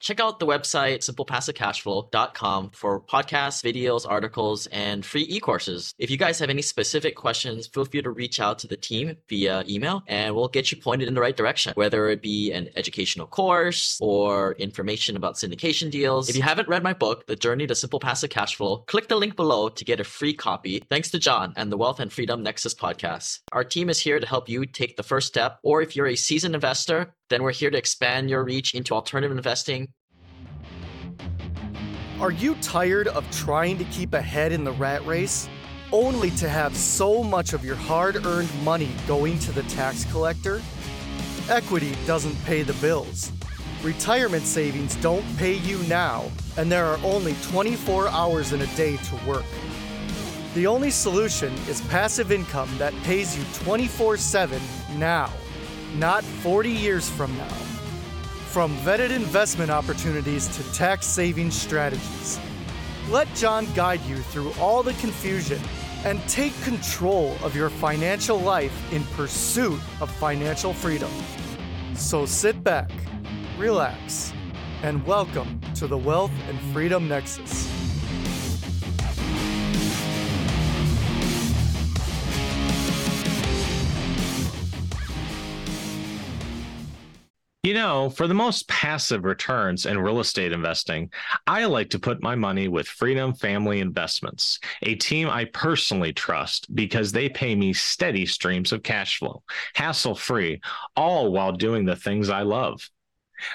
Check out the website simplepassivecashflow.com for podcasts, videos, articles, and free e-courses. If you guys have any specific questions, feel free to reach out to the team via email and we'll get you pointed in the right direction, whether it be an educational course or information about syndication deals. If you haven't read my book, The Journey to Simple Passive Cashflow, click the link below to get a free copy. Thanks to John and the Wealth and Freedom Nexus podcast. Our team is here to help you take the first step, or if you're a seasoned investor, then we're here to expand your reach into alternative investing. Are you tired of trying to keep ahead in the rat race, only to have so much of your hard earned money going to the tax collector? Equity doesn't pay the bills. Retirement savings don't pay you now, and there are only 24 hours in a day to work. The only solution is passive income that pays you 24 7 now not 40 years from now. From vetted investment opportunities to tax saving strategies. Let John guide you through all the confusion and take control of your financial life in pursuit of financial freedom. So sit back, relax, and welcome to the Wealth and Freedom Nexus. You know, for the most passive returns in real estate investing, I like to put my money with Freedom Family Investments, a team I personally trust because they pay me steady streams of cash flow, hassle free, all while doing the things I love.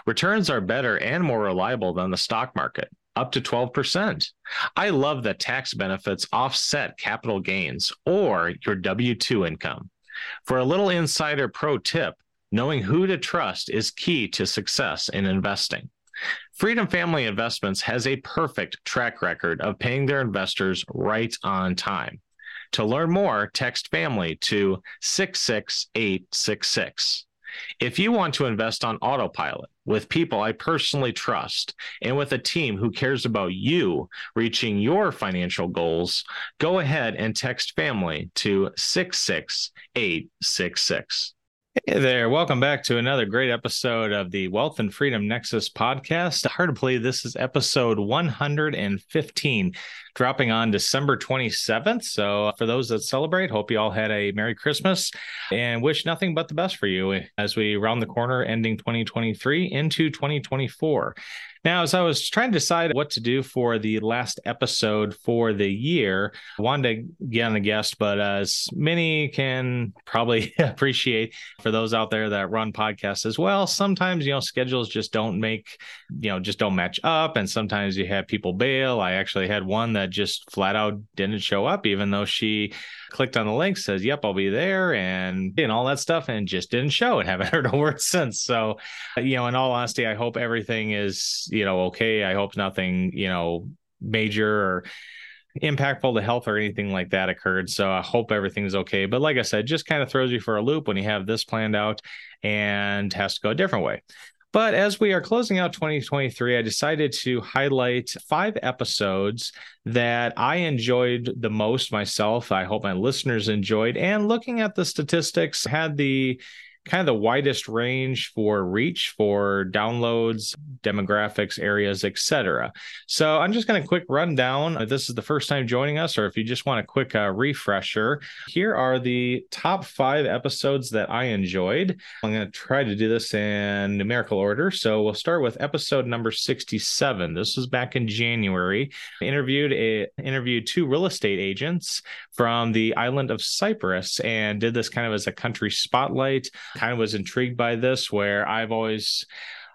Returns are better and more reliable than the stock market, up to 12%. I love that tax benefits offset capital gains or your W 2 income. For a little insider pro tip, Knowing who to trust is key to success in investing. Freedom Family Investments has a perfect track record of paying their investors right on time. To learn more, text family to 66866. If you want to invest on autopilot with people I personally trust and with a team who cares about you reaching your financial goals, go ahead and text family to 66866. Hey there, welcome back to another great episode of the Wealth and Freedom Nexus podcast. Hard to believe this is episode 115, dropping on December 27th. So, uh, for those that celebrate, hope you all had a Merry Christmas and wish nothing but the best for you as we round the corner ending 2023 into 2024. Now, as I was trying to decide what to do for the last episode for the year, I wanted to get on a guest, but uh, as many can probably appreciate for those out there that run podcasts as well, sometimes, you know, schedules just don't make, you know, just don't match up. And sometimes you have people bail. I actually had one that just flat out didn't show up, even though she clicked on the link, says, Yep, I'll be there, and and all that stuff, and just didn't show and haven't heard a word since. So, uh, you know, in all honesty, I hope everything is, you know, okay. I hope nothing, you know, major or impactful to health or anything like that occurred. So I hope everything's okay. But like I said, just kind of throws you for a loop when you have this planned out and has to go a different way. But as we are closing out 2023, I decided to highlight five episodes that I enjoyed the most myself. I hope my listeners enjoyed. And looking at the statistics, had the kind of the widest range for reach for downloads, demographics, areas, etc. So I'm just going to quick rundown. If this is the first time joining us, or if you just want a quick uh, refresher, here are the top five episodes that I enjoyed. I'm going to try to do this in numerical order. So we'll start with episode number 67. This was back in January. I interviewed a interviewed two real estate agents from the island of Cyprus and did this kind of as a country spotlight kind of was intrigued by this, where I've always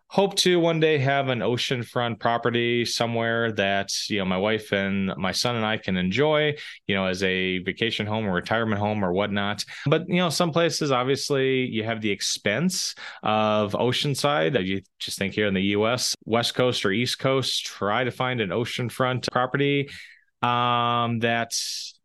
hope to one day have an oceanfront property somewhere that you know my wife and my son and I can enjoy, you know, as a vacation home or retirement home or whatnot. But you know, some places obviously you have the expense of oceanside. You just think here in the U.S., West Coast or East Coast, try to find an oceanfront property um, that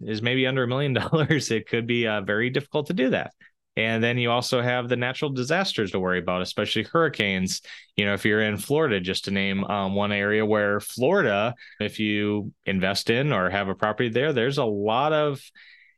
is maybe under a million dollars. It could be uh, very difficult to do that. And then you also have the natural disasters to worry about, especially hurricanes. You know, if you're in Florida, just to name um, one area where Florida, if you invest in or have a property there, there's a lot of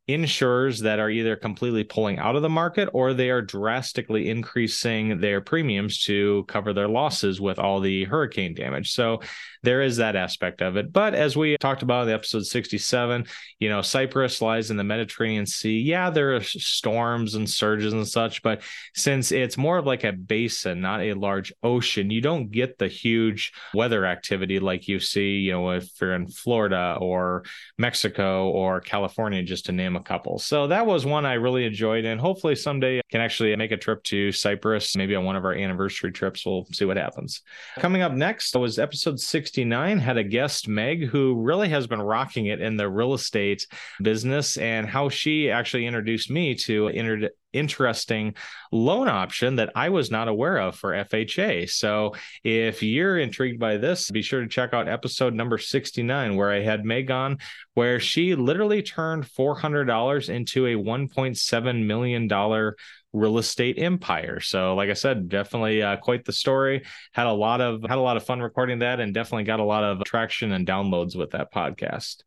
insurers that are either completely pulling out of the market or they are drastically increasing their premiums to cover their losses with all the hurricane damage. So there is that aspect of it. But as we talked about in the episode 67, you know, Cyprus lies in the Mediterranean Sea. Yeah, there are storms and surges and such, but since it's more of like a basin, not a large ocean, you don't get the huge weather activity like you see, you know, if you're in Florida or Mexico or California, just to name a couple. So that was one I really enjoyed. And hopefully someday I can actually make a trip to Cyprus, maybe on one of our anniversary trips. We'll see what happens. Coming up next was episode 69, had a guest, Meg, who really has been rocking it in the real estate business and how she actually introduced me to inter- interesting loan option that I was not aware of for FHA. So if you're intrigued by this, be sure to check out episode number 69, where I had Meg on, where she literally turned $400 into a $1.7 million real estate empire. So, like I said, definitely uh, quite the story. Had a lot of had a lot of fun recording that, and definitely got a lot of traction and downloads with that podcast.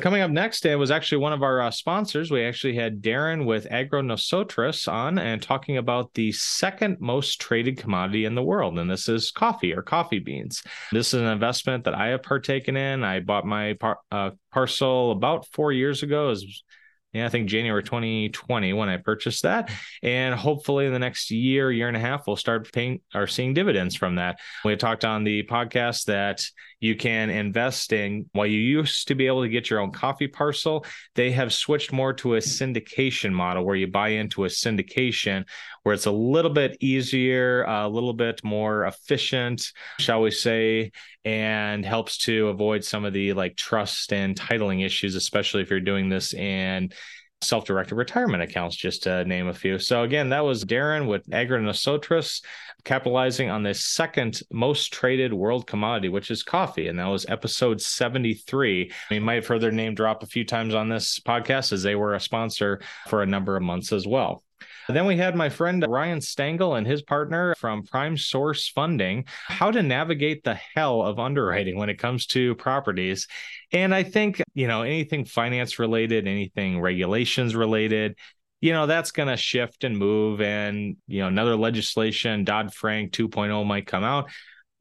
Coming up next, it was actually one of our uh, sponsors. We actually had Darren with Agro Nosotros on and talking about the second most traded commodity in the world, and this is coffee or coffee beans. This is an investment that I have partaken in. I bought my par- uh, parcel about four years ago. Was yeah, I think January 2020 when I purchased that. And hopefully in the next year, year and a half, we'll start paying or seeing dividends from that. We talked on the podcast that you can invest in. While you used to be able to get your own coffee parcel, they have switched more to a syndication model where you buy into a syndication where it's a little bit easier, a little bit more efficient, shall we say, and helps to avoid some of the like trust and titling issues, especially if you're doing this in self-directed retirement accounts, just to name a few. So again, that was Darren with Agro Nosotros, capitalizing on the second most traded world commodity, which is coffee, and that was episode 73. We might have heard their name drop a few times on this podcast as they were a sponsor for a number of months as well. Then we had my friend Ryan Stengel and his partner from Prime Source Funding, how to navigate the hell of underwriting when it comes to properties. And I think, you know, anything finance related, anything regulations related, you know, that's going to shift and move. And, you know, another legislation, Dodd Frank 2.0 might come out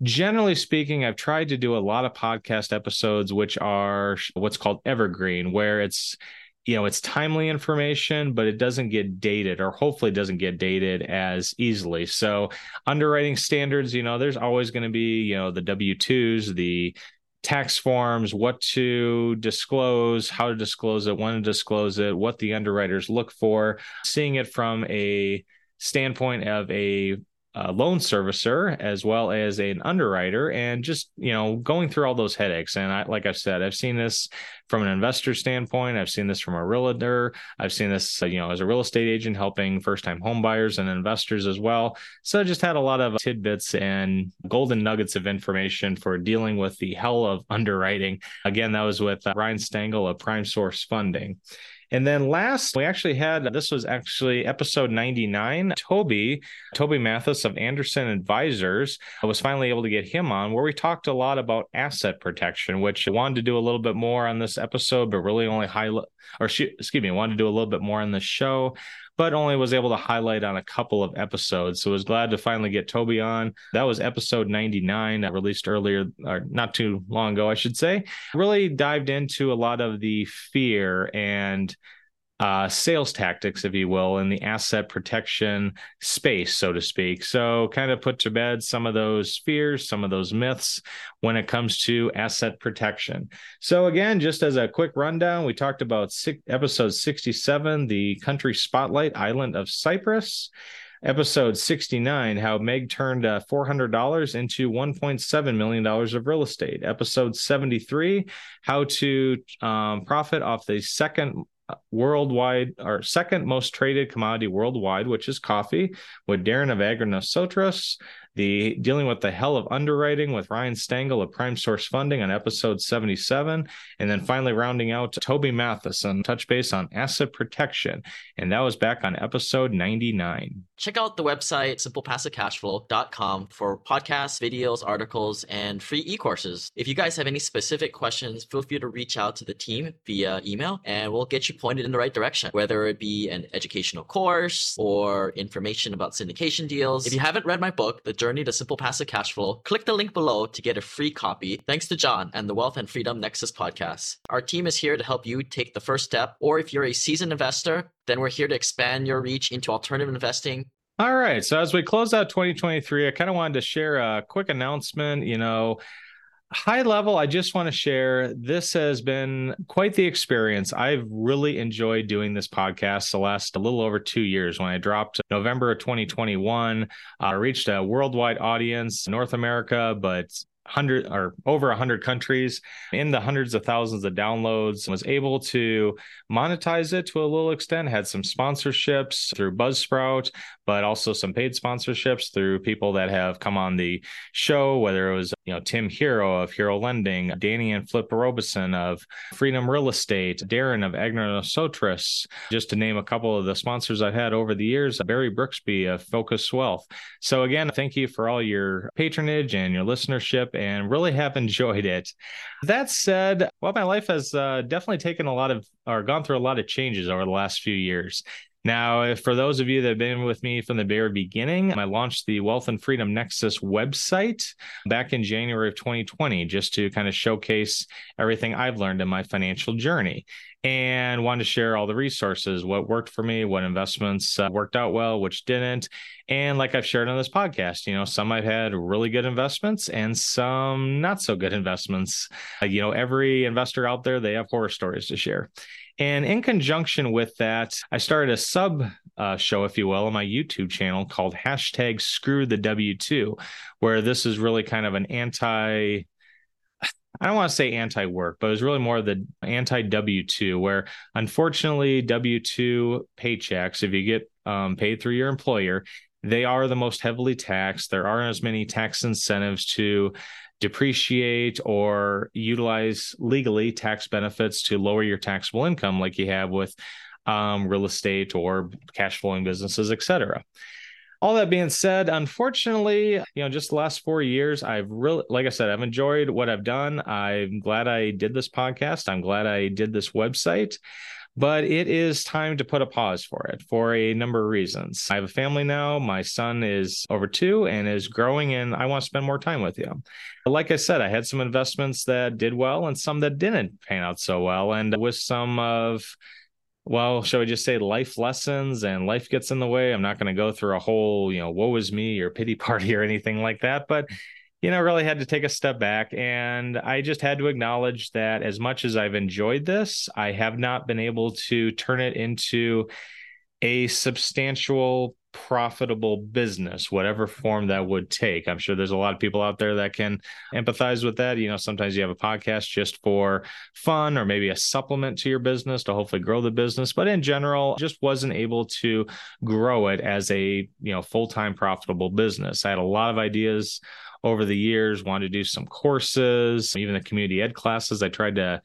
generally speaking, I've tried to do a lot of podcast episodes, which are what's called evergreen, where it's you know it's timely information but it doesn't get dated or hopefully doesn't get dated as easily. So underwriting standards you know there's always going to be you know the w2s the tax forms what to disclose how to disclose it when to disclose it what the underwriters look for. Seeing it from a standpoint of a a loan servicer as well as an underwriter and just you know going through all those headaches. And I, like i've said i've seen this from an investor standpoint. I've seen this from a realtor. I've seen this you know as a real estate agent helping first time homebuyers and investors as well. So I just had a lot of tidbits and golden nuggets of information for dealing with the hell of underwriting. Again that was with uh, ryan stengel of prime source funding and then last, we actually had this was actually episode 99. Toby, Toby Mathis of Anderson Advisors, I was finally able to get him on where we talked a lot about asset protection, which I wanted to do a little bit more on this episode, but really only highlight or excuse me, wanted to do a little bit more on the show but only was able to highlight on a couple of episodes. So I was glad to finally get Toby on. That was episode 99 that released earlier, or not too long ago, I should say. Really dived into a lot of the fear and uh, sales tactics, if you will, in the asset protection space, so to speak. So, kind of put to bed some of those fears, some of those myths when it comes to asset protection. So, again, just as a quick rundown, we talked about six, episode 67, the country spotlight island of Cyprus. Episode 69, how Meg turned uh, $400 into $1.7 million of real estate. Episode 73, how to um, profit off the second worldwide, our second most traded commodity worldwide, which is coffee, with Darren of Agro Nosotros. The dealing with the hell of underwriting with Ryan Stengel of Prime Source Funding on episode 77. And then finally rounding out Toby Matheson, touch base on asset protection. And that was back on episode 99. Check out the website simplepassivecashflow.com for podcasts, videos, articles, and free e-courses. If you guys have any specific questions, feel free to reach out to the team via email and we'll get you pointed in the right direction, whether it be an educational course or information about syndication deals. If you haven't read my book, The Journey to Simple Passive Cash Flow, click the link below to get a free copy. Thanks to John and the Wealth and Freedom Nexus podcast. Our team is here to help you take the first step, or if you're a seasoned investor, then we're here to expand your reach into alternative investing. All right. So as we close out 2023, I kind of wanted to share a quick announcement. You know, high level, I just want to share this has been quite the experience. I've really enjoyed doing this podcast the last a little over two years. When I dropped November of 2021, uh, I reached a worldwide audience, North America, but hundred or over a hundred countries in the hundreds of thousands of downloads was able to monetize it to a little extent had some sponsorships through buzzsprout but also some paid sponsorships through people that have come on the show whether it was you know tim hero of hero lending danny and flip Robison of freedom real estate darren of Agro Nosotros just to name a couple of the sponsors i've had over the years barry brooksby of focus wealth so again thank you for all your patronage and your listenership and really have enjoyed it. That said, well, my life has uh, definitely taken a lot of or gone through a lot of changes over the last few years. Now, for those of you that have been with me from the very beginning, I launched the Wealth and Freedom Nexus website back in January of 2020 just to kind of showcase everything I've learned in my financial journey and wanted to share all the resources, what worked for me, what investments uh, worked out well, which didn't. And like I've shared on this podcast, you know, some I've had really good investments and some not so good investments. Uh, you know, every investor out there, they have horror stories to share. And in conjunction with that, I started a sub uh, show, if you will, on my YouTube channel called hashtag screw the W2, where this is really kind of an anti I don't want to say anti work, but it was really more of the anti W 2, where unfortunately, W 2 paychecks, if you get um, paid through your employer, they are the most heavily taxed. There aren't as many tax incentives to depreciate or utilize legally tax benefits to lower your taxable income like you have with um, real estate or cash flowing businesses, et cetera all that being said, unfortunately, you know, just the last four years, I've really, like I said, I've enjoyed what I've done. I'm glad I did this podcast. I'm glad I did this website, but it is time to put a pause for it for a number of reasons. I have a family now. My son is over two and is growing, and I want to spend more time with him. Like I said, I had some investments that did well and some that didn't pan out so well. And with some of well, shall we just say life lessons and life gets in the way? I'm not going to go through a whole, you know, woe is me or pity party or anything like that. But, you know, really had to take a step back. And I just had to acknowledge that as much as I've enjoyed this, I have not been able to turn it into a substantial profitable business, whatever form that would take. I'm sure there's a lot of people out there that can empathize with that. You know, sometimes you have a podcast just for fun or maybe a supplement to your business to hopefully grow the business. But in general, just wasn't able to grow it as a, you know, full-time profitable business. I had a lot of ideas over the years, wanted to do some courses, even the community ed classes. I tried to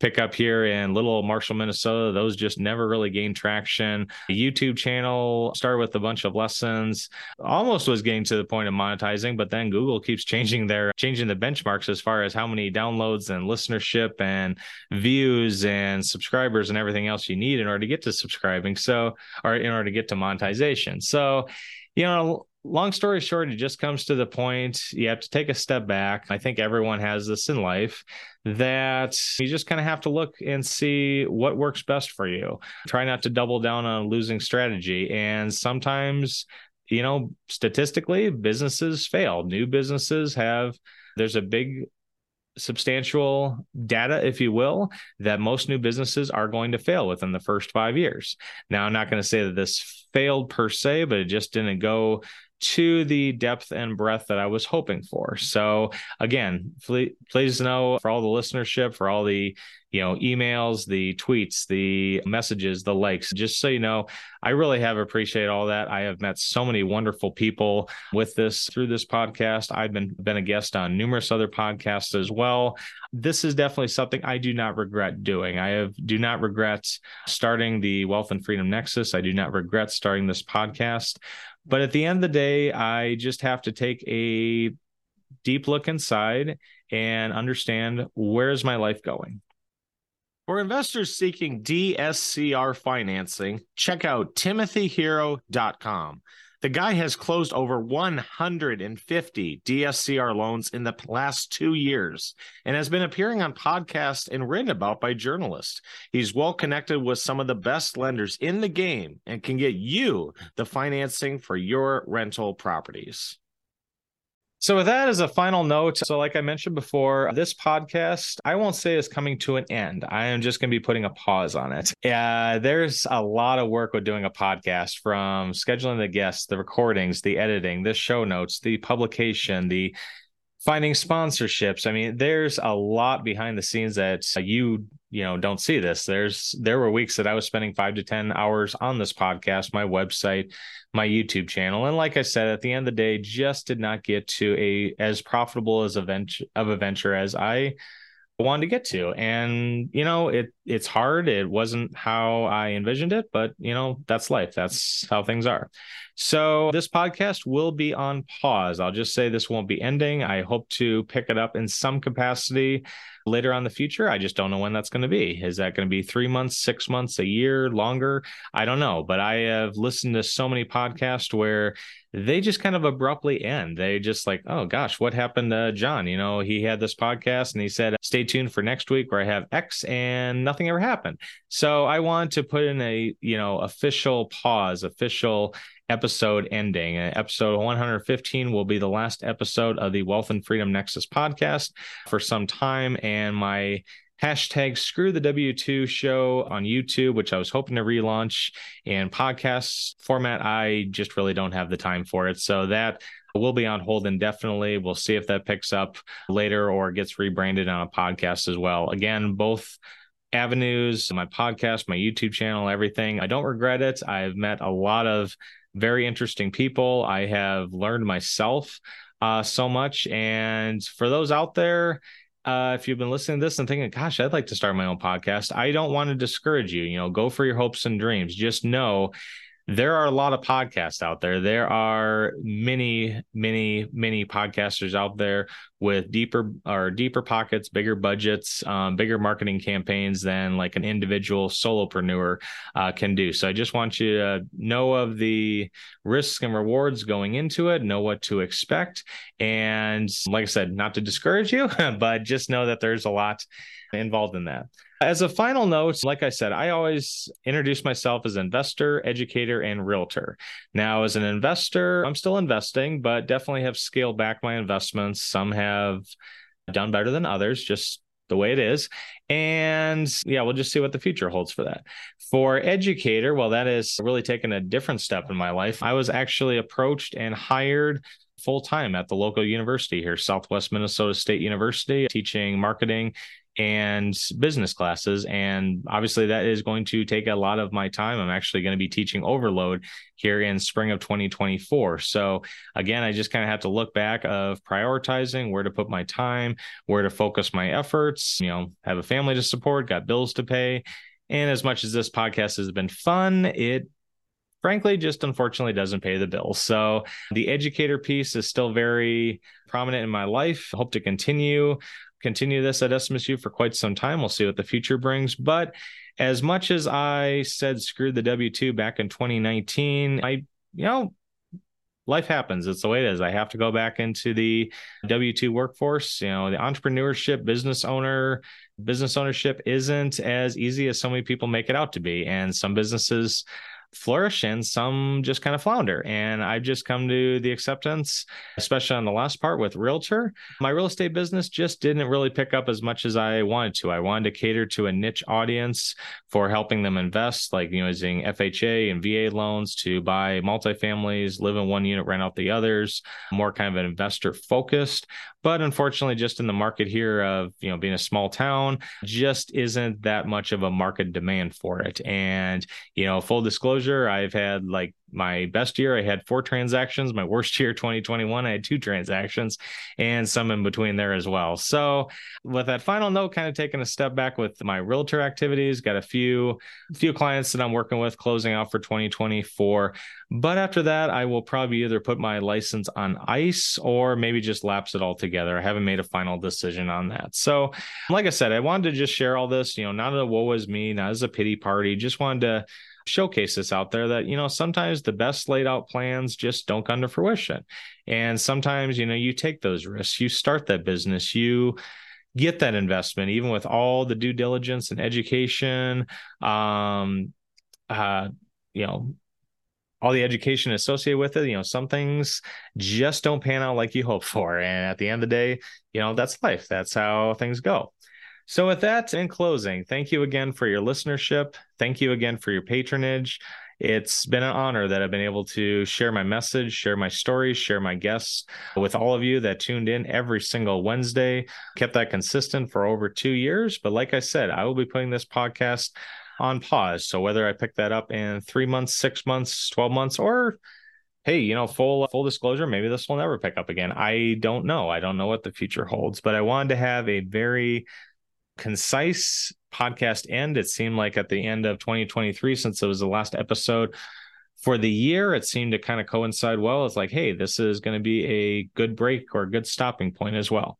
pick up here in little Marshall, Minnesota. Those just never really gained traction. The YouTube channel started with a bunch of lessons, almost was getting to the point of monetizing, but then Google keeps changing their changing the benchmarks as far as how many downloads and listenership and views and subscribers and everything else you need in order to get to subscribing. So, or in order to get to monetization. So, you know, long story short, it just comes to the point you have to take a step back. I think everyone has this in life that you just kind of have to look and see what works best for you. Try not to double down on a losing strategy. And sometimes, you know, statistically, businesses fail. New businesses have, there's a big substantial data, if you will, that most new businesses are going to fail within the first five years. Now, I'm not going to say that this failed per se, but it just didn't go to the depth and breadth that I was hoping for. So again, please know for all the listenership, for all the you know emails, the tweets, the messages, the likes. Just so you know, I really have appreciated all that. I have met so many wonderful people with this through this podcast. I've been been a guest on numerous other podcasts as well. This is definitely something I do not regret doing. I have do not regret starting the Wealth and Freedom Nexus. I do not regret starting this podcast. But at the end of the day, I just have to take a deep look inside and understand where is my life going. For investors seeking DSCR financing, check out timothyhero.com. The guy has closed over 150 DSCR loans in the last two years and has been appearing on podcasts and written about by journalists. He's well connected with some of the best lenders in the game and can get you the financing for your rental properties. So, with that as a final note, so like I mentioned before, this podcast, I won't say is coming to an end. I am just going to be putting a pause on it. Uh, there's a lot of work with doing a podcast from scheduling the guests, the recordings, the editing, the show notes, the publication, the finding sponsorships. I mean, there's a lot behind the scenes that you you know don't see this there's there were weeks that i was spending five to ten hours on this podcast my website my youtube channel and like i said at the end of the day just did not get to a as profitable as a venture of a venture as i wanted to get to. And you know it it's hard. It wasn't how i envisioned it but you know that's life. That's how things are. So this podcast will be on pause. I'll just say this won't be ending. I hope to pick it up in some capacity later on the future i just don't know when that's going to be is that going to be three months six months a year longer i don't know but i have listened to so many podcasts where they just kind of abruptly end. They just like, oh gosh, what happened to John? You know, he had this podcast and he said, stay tuned for next week where I have X and nothing ever happened. So I want to put in a, you know, official pause, official episode ending. Uh, episode 115 will be the last episode of the Wealth and Freedom Nexus podcast for some time. And my hashtag screw the W2 show on YouTube, which I was hoping to relaunch in podcast format. I just really don't have the time for it. So that will be on hold indefinitely. We'll see if that picks up later or gets rebranded on a podcast as well. Again, both avenues, my podcast, my YouTube channel, everything. I don't regret it. I've met a lot of very interesting people. I have learned myself uh, so much. And for those out there, uh, if you've been listening to this and thinking, gosh, I'd like to start my own podcast, I don't want to discourage you. You know, go for your hopes and dreams. Just know there are a lot of podcasts out there. There are many, many, many podcasters out there with deeper or deeper pockets, bigger budgets, um, bigger marketing campaigns than like an individual solopreneur uh, can do. So I just want you to know of the risks and rewards going into it, know what to expect, and like I said, not to discourage you, but just know that there's a lot involved in that. As a final note, like I said, I always introduce myself as investor, educator, and realtor. Now, as an investor, I'm still investing, but definitely have scaled back my investments. Some have done better than others, just the way it is. And yeah, we'll just see what the future holds for that. For educator, well, that is really taken a different step in my life. I was actually approached and hired full time at the local university here, Southwest Minnesota State University, teaching marketing and business classes. And obviously, that is going to take a lot of my time. I'm actually going to be teaching overload here in spring of 2024. So, again, I just kind of have to look back of prioritizing where to put my time, where to focus my efforts, you know, have a family to support, got bills to pay. And as much as this podcast has been fun, it frankly just unfortunately doesn't pay the bills. So the educator piece is still very prominent in my life. Hope to continue continue this at SMSU for quite some time. We'll see what the future brings. But as much as I said screw the W 2 back in 2019, I, you know, life happens. It's the way it is. I have to go back into the W 2 workforce. You know, the entrepreneurship, business owner, business ownership isn't as easy as so many people make it out to be. And some businesses, flourish and some just kind of flounder. And I've just come to the acceptance, especially on the last part with realtor. My real estate business just didn't really pick up as much as I wanted to. I wanted to cater to a niche audience for helping them invest, like you know, using FHA and VA loans to buy multifamilies, live in one unit, rent out the others, more kind of an investor focused. But unfortunately, just in the market here of you know being a small town, just isn't that much of a market demand for it. And you know, full disclosure, I've had like my best year i had four transactions. My worst year 2021 i had two transactions and some in between there as well. So with that final note kind of taking a step back with my realtor activities got a few few clients that i'm working with closing out for 2024 but after that i will probably either put my license on ice or maybe just lapse it all together i haven't made a final decision on that. So like i said i wanted to just share all this you know not a woe is me not as a pity party just wanted to showcase this out there that you know sometimes the best laid out plans just don't come to fruition. And sometimes you know you take those risks you start that business you get that investment even with all the due diligence and education um uh you know all the education associated with it you know some things just don't pan out like you hope for. And at the end of the day you know that's life. That's how things go so, with that, in closing, thank you again for your listenership. Thank you again for your patronage. It's been an honor that I've been able to share my message, share my stories, share my guests with all of you that tuned in every single Wednesday. Kept that consistent for over two years. But like I said, I will be putting this podcast on pause. So whether I pick that up in three months, six months, 12 months, or hey, you know, full full disclosure, maybe this will never pick up again. I don't know. I don't know what the future holds, but I wanted to have a very concise podcast end. It seemed like at the end of 2023, since it was the last episode for the year, it seemed to kind of coincide well. It's like, hey, this is going to be a good break or a good stopping point as well.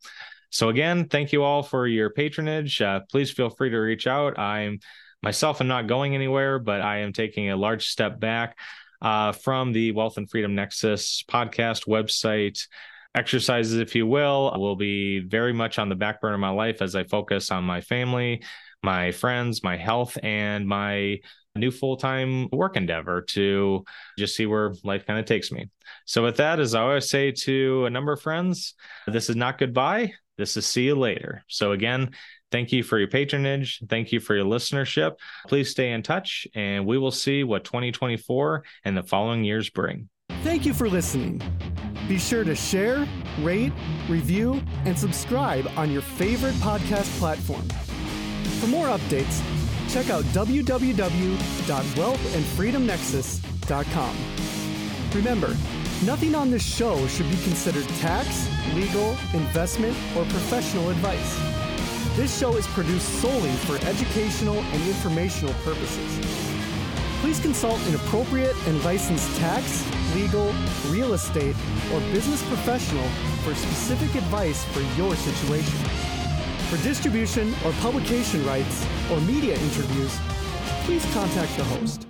So, again, thank you all for your patronage. Uh, please feel free to reach out. I'm myself, I'm not going anywhere, but I am taking a large step back uh, from the Wealth and Freedom Nexus podcast website exercises, if you will, will be very much on the back burner of my life as I focus on my family, my friends, my health, and my new full time work endeavor to just see where life kind of takes me. So, with that, as I always say to a number of friends, this is not goodbye. This is see you later. So, again, thank you for your patronage. Thank you for your listenership. Please stay in touch, and we will see what 2024 and the following years bring. Thank you for listening. Be sure to share, rate, review, and subscribe on your favorite podcast platform. For more updates, check out www.wealthandfreedomnexus.com. Remember, nothing on this show should be considered tax, legal, investment, or professional advice. This show is produced solely for educational and informational purposes please consult an appropriate and licensed tax, legal, real estate, or business professional for specific advice for your situation. For distribution or publication rights or media interviews, please contact the host.